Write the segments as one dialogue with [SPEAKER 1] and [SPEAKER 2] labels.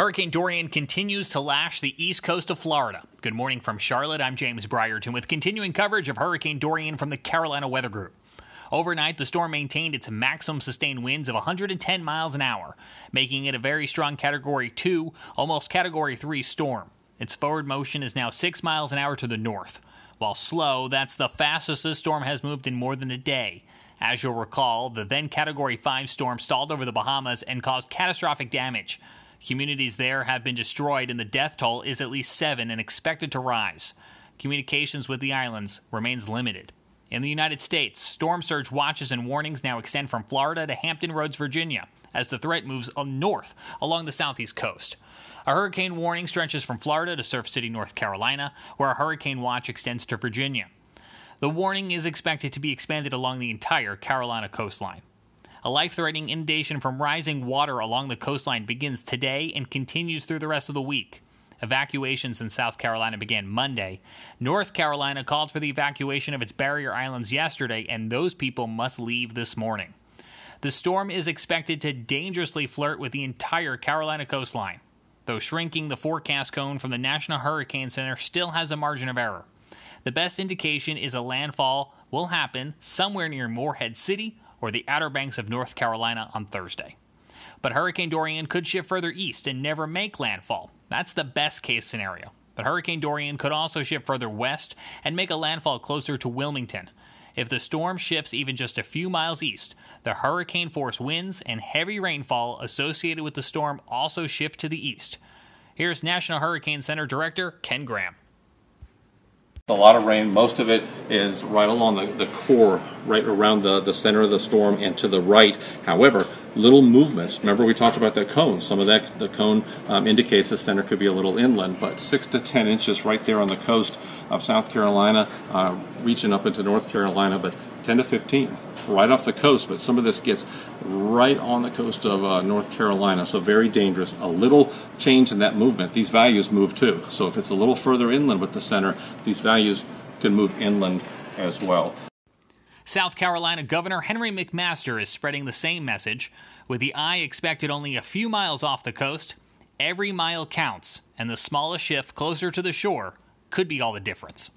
[SPEAKER 1] Hurricane Dorian continues to lash the east coast of Florida. Good morning from Charlotte. I'm James Brierton with continuing coverage of Hurricane Dorian from the Carolina Weather Group. Overnight, the storm maintained its maximum sustained winds of 110 miles an hour, making it a very strong Category 2, almost Category 3 storm. Its forward motion is now 6 miles an hour to the north. While slow, that's the fastest this storm has moved in more than a day. As you'll recall, the then Category 5 storm stalled over the Bahamas and caused catastrophic damage. Communities there have been destroyed, and the death toll is at least seven and expected to rise. Communications with the islands remains limited. In the United States, storm surge watches and warnings now extend from Florida to Hampton Roads, Virginia, as the threat moves uh, north along the southeast coast. A hurricane warning stretches from Florida to Surf City, North Carolina, where a hurricane watch extends to Virginia. The warning is expected to be expanded along the entire Carolina coastline. A life threatening inundation from rising water along the coastline begins today and continues through the rest of the week. Evacuations in South Carolina began Monday. North Carolina called for the evacuation of its barrier islands yesterday, and those people must leave this morning. The storm is expected to dangerously flirt with the entire Carolina coastline. Though shrinking, the forecast cone from the National Hurricane Center still has a margin of error. The best indication is a landfall will happen somewhere near Morehead City or the Outer Banks of North Carolina on Thursday. But Hurricane Dorian could shift further east and never make landfall. That's the best case scenario. But Hurricane Dorian could also shift further west and make a landfall closer to Wilmington. If the storm shifts even just a few miles east, the hurricane force winds and heavy rainfall associated with the storm also shift to the east. Here's National Hurricane Center Director Ken Graham.
[SPEAKER 2] A lot of rain. Most of it is right along the, the core, right around the, the center of the storm and to the right. However, little movements. Remember, we talked about that cone. Some of that, the cone um, indicates the center could be a little inland, but six to ten inches right there on the coast of South Carolina, uh, reaching up into North Carolina, but 10 to 15 right off the coast. But some of this gets right on the coast of uh, North Carolina, so very dangerous. A little change in that movement, these values move too. So if it's a little further inland with the center, these values can move inland as well.
[SPEAKER 1] South Carolina Governor Henry McMaster is spreading the same message. With the eye expected only a few miles off the coast, every mile counts, and the smallest shift closer to the shore could be all the difference.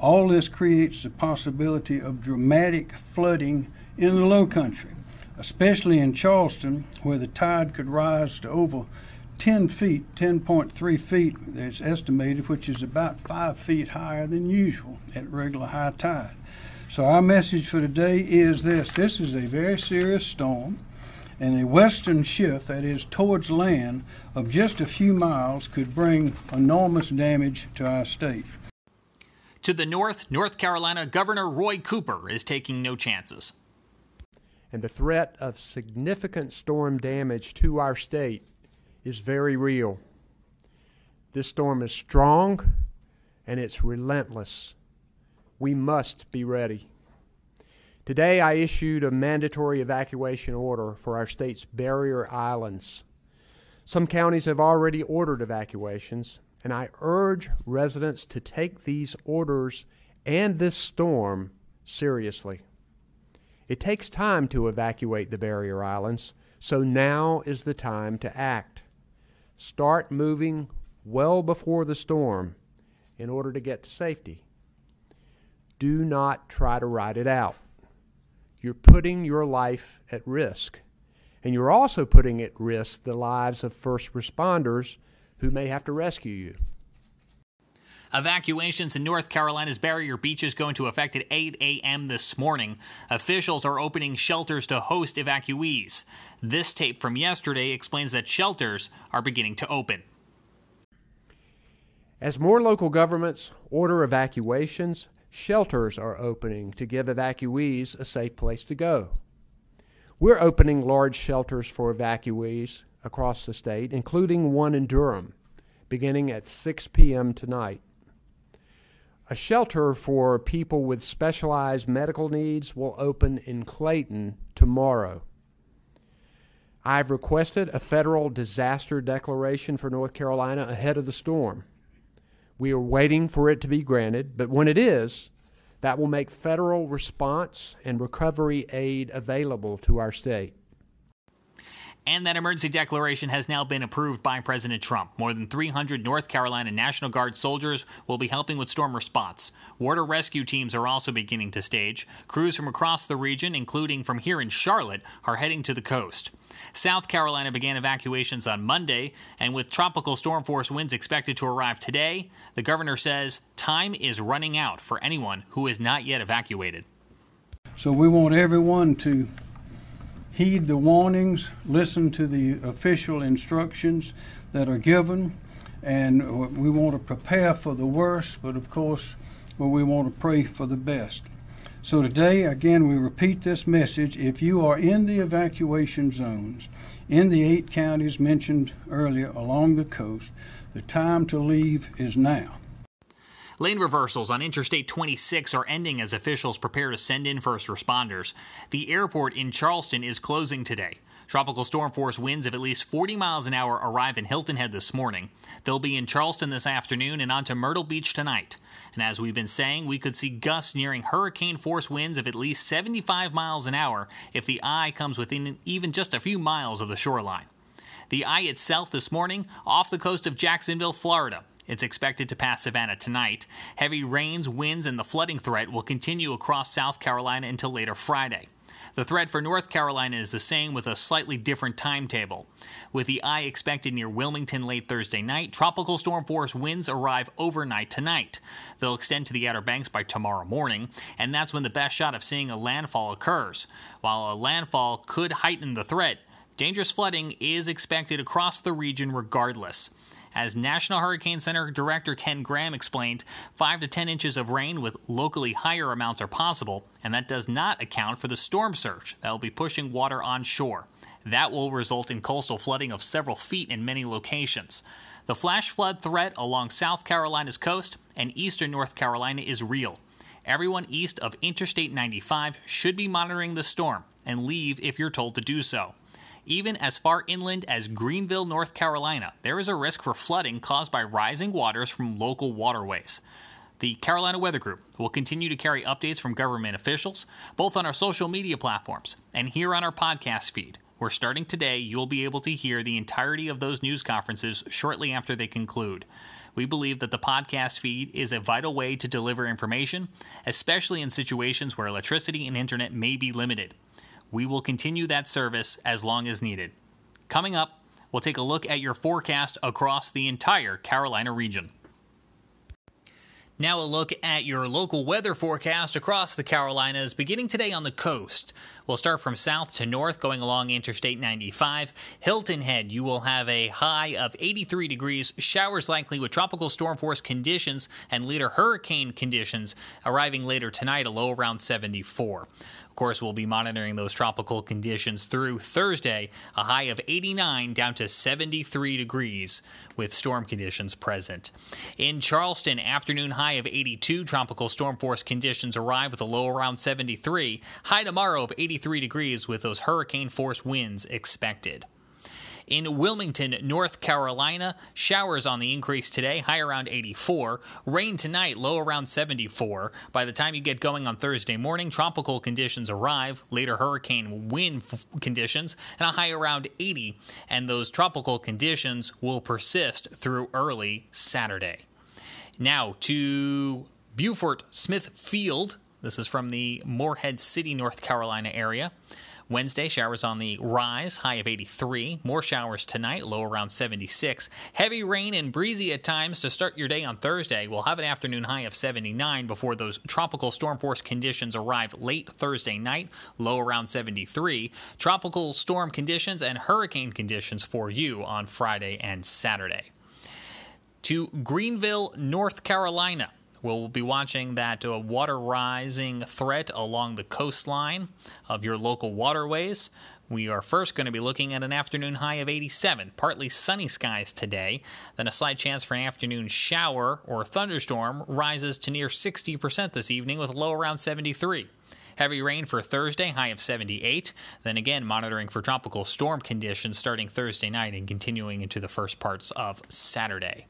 [SPEAKER 3] All this creates the possibility of dramatic flooding in the low country, especially in Charleston, where the tide could rise to over 10 feet, 10.3 feet, it's estimated, which is about 5 feet higher than usual at regular high tide. So, our message for today is this this is a very serious storm, and a western shift, that is towards land, of just a few miles could bring enormous damage to our state.
[SPEAKER 1] To the north, North Carolina Governor Roy Cooper is taking no chances.
[SPEAKER 4] And the threat of significant storm damage to our state is very real. This storm is strong and it's relentless we must be ready. Today, I issued a mandatory evacuation order for our state's barrier islands. Some counties have already ordered evacuations, and I urge residents to take these orders and this storm seriously. It takes time to evacuate the barrier islands, so now is the time to act. Start moving well before the storm in order to get to safety do not try to ride it out. You're putting your life at risk. And you're also putting at risk the lives of first responders who may have to rescue you.
[SPEAKER 1] Evacuations in North Carolina's barrier beaches go into effect at 8 a.m. this morning. Officials are opening shelters to host evacuees. This tape from yesterday explains that shelters are beginning to open.
[SPEAKER 4] As more local governments order evacuations, shelters are opening to give evacuees a safe place to go. We're opening large shelters for evacuees across the state, including one in Durham, beginning at 6 p.m. tonight. A shelter for people with specialized medical needs will open in Clayton tomorrow. I've requested a federal disaster declaration for North Carolina ahead of the storm. We are waiting for it to be granted, but when it is, that will make federal response and recovery aid available to our state.
[SPEAKER 1] And that emergency declaration has now been approved by President Trump. More than 300 North Carolina National Guard soldiers will be helping with storm response. Water rescue teams are also beginning to stage. Crews from across the region, including from here in Charlotte, are heading to the coast. South Carolina began evacuations on Monday, and with tropical storm force winds expected to arrive today, the governor says time is running out for anyone who is not yet evacuated.
[SPEAKER 3] So we want everyone to heed the warnings, listen to the official instructions that are given, and we want to prepare for the worst, but of course, we want to pray for the best. So today, again, we repeat this message. If you are in the evacuation zones in the eight counties mentioned earlier along the coast, the time to leave is now.
[SPEAKER 1] Lane reversals on Interstate 26 are ending as officials prepare to send in first responders. The airport in Charleston is closing today. Tropical storm force winds of at least 40 miles an hour arrive in Hilton Head this morning. They'll be in Charleston this afternoon and onto Myrtle Beach tonight. And as we've been saying, we could see gusts nearing hurricane force winds of at least 75 miles an hour if the eye comes within even just a few miles of the shoreline. The eye itself this morning off the coast of Jacksonville, Florida. It's expected to pass Savannah tonight. Heavy rains, winds, and the flooding threat will continue across South Carolina until later Friday. The threat for North Carolina is the same with a slightly different timetable. With the eye expected near Wilmington late Thursday night, tropical storm force winds arrive overnight tonight. They'll extend to the Outer Banks by tomorrow morning, and that's when the best shot of seeing a landfall occurs. While a landfall could heighten the threat, dangerous flooding is expected across the region regardless. As National Hurricane Center Director Ken Graham explained, 5 to 10 inches of rain with locally higher amounts are possible, and that does not account for the storm surge that will be pushing water onshore. That will result in coastal flooding of several feet in many locations. The flash flood threat along South Carolina's coast and eastern North Carolina is real. Everyone east of Interstate 95 should be monitoring the storm and leave if you're told to do so. Even as far inland as Greenville, North Carolina, there is a risk for flooding caused by rising waters from local waterways. The Carolina Weather Group will continue to carry updates from government officials, both on our social media platforms and here on our podcast feed, where starting today you'll be able to hear the entirety of those news conferences shortly after they conclude. We believe that the podcast feed is a vital way to deliver information, especially in situations where electricity and internet may be limited. We will continue that service as long as needed. Coming up, we'll take a look at your forecast across the entire Carolina region. Now, a look at your local weather forecast across the Carolinas, beginning today on the coast. We'll start from south to north, going along Interstate 95. Hilton Head, you will have a high of 83 degrees, showers likely with tropical storm force conditions and later hurricane conditions, arriving later tonight, a low around 74 course, we'll be monitoring those tropical conditions through Thursday, a high of 89 down to 73 degrees with storm conditions present. In Charleston, afternoon high of 82, tropical storm force conditions arrive with a low around 73, high tomorrow of 83 degrees with those hurricane force winds expected. In Wilmington, North Carolina, showers on the increase today, high around 84. Rain tonight, low around 74. By the time you get going on Thursday morning, tropical conditions arrive, later hurricane wind f- conditions, and a high around 80. And those tropical conditions will persist through early Saturday. Now to Beaufort Smithfield. This is from the Morehead City, North Carolina area. Wednesday, showers on the rise, high of 83. More showers tonight, low around 76. Heavy rain and breezy at times to start your day on Thursday. We'll have an afternoon high of 79 before those tropical storm force conditions arrive late Thursday night, low around 73. Tropical storm conditions and hurricane conditions for you on Friday and Saturday. To Greenville, North Carolina. We'll be watching that uh, water rising threat along the coastline of your local waterways. We are first going to be looking at an afternoon high of 87, partly sunny skies today. Then a slight chance for an afternoon shower or thunderstorm rises to near 60% this evening with a low around 73. Heavy rain for Thursday, high of 78. Then again, monitoring for tropical storm conditions starting Thursday night and continuing into the first parts of Saturday.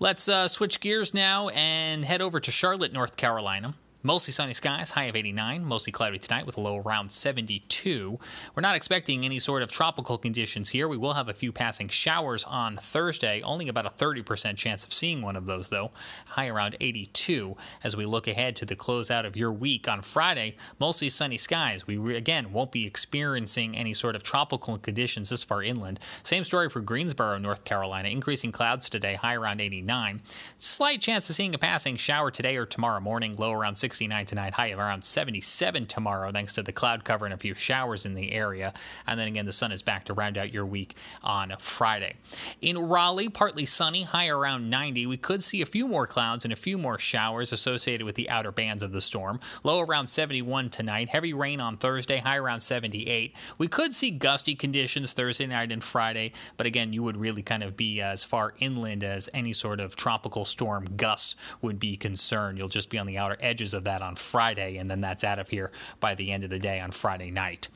[SPEAKER 1] Let's uh, switch gears now and head over to Charlotte, North Carolina. Mostly sunny skies, high of 89. Mostly cloudy tonight with a low around 72. We're not expecting any sort of tropical conditions here. We will have a few passing showers on Thursday. Only about a 30% chance of seeing one of those, though. High around 82 as we look ahead to the closeout of your week on Friday. Mostly sunny skies. We, again, won't be experiencing any sort of tropical conditions this far inland. Same story for Greensboro, North Carolina. Increasing clouds today, high around 89. Slight chance of seeing a passing shower today or tomorrow morning, low around 60. 69 tonight, high of around 77 tomorrow, thanks to the cloud cover and a few showers in the area. And then again, the sun is back to round out your week on Friday. In Raleigh, partly sunny, high around 90. We could see a few more clouds and a few more showers associated with the outer bands of the storm. Low around 71 tonight. Heavy rain on Thursday, high around 78. We could see gusty conditions Thursday night and Friday, but again, you would really kind of be as far inland as any sort of tropical storm gusts would be concerned. You'll just be on the outer edges of that on Friday, and then that's out of here by the end of the day on Friday night.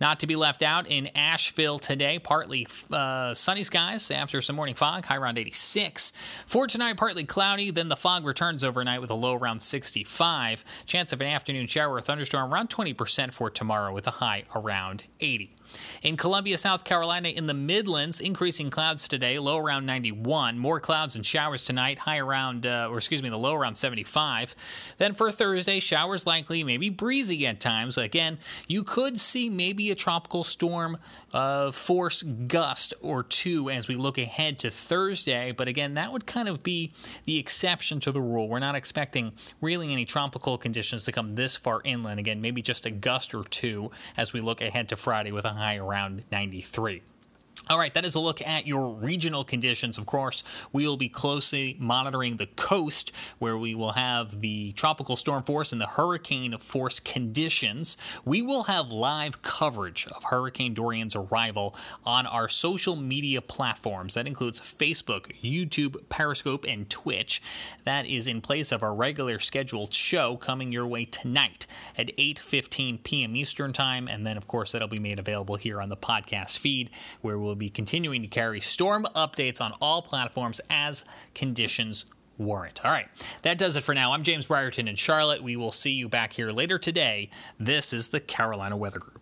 [SPEAKER 1] Not to be left out in Asheville today, partly uh, sunny skies after some morning fog, high around 86. For tonight, partly cloudy, then the fog returns overnight with a low around 65. Chance of an afternoon shower or thunderstorm around 20% for tomorrow with a high around 80. In Columbia, South Carolina, in the Midlands, increasing clouds today, low around 91. More clouds and showers tonight, high around, uh, or excuse me, the low around 75. Then for Thursday, showers likely, maybe breezy at times. Again, you could see maybe a tropical storm uh, force gust or two as we look ahead to Thursday. But again, that would kind of be the exception to the rule. We're not expecting really any tropical conditions to come this far inland. Again, maybe just a gust or two as we look ahead to Friday with a high around 93. All right, that is a look at your regional conditions. Of course, we will be closely monitoring the coast where we will have the tropical storm force and the hurricane force conditions. We will have live coverage of Hurricane Dorian's arrival on our social media platforms. That includes Facebook, YouTube, Periscope, and Twitch. That is in place of our regular scheduled show coming your way tonight at 8:15 p.m. Eastern Time, and then of course that'll be made available here on the podcast feed where we'll be continuing to carry storm updates on all platforms as conditions warrant. All right, that does it for now. I'm James Brierton in Charlotte. We will see you back here later today. This is the Carolina Weather Group.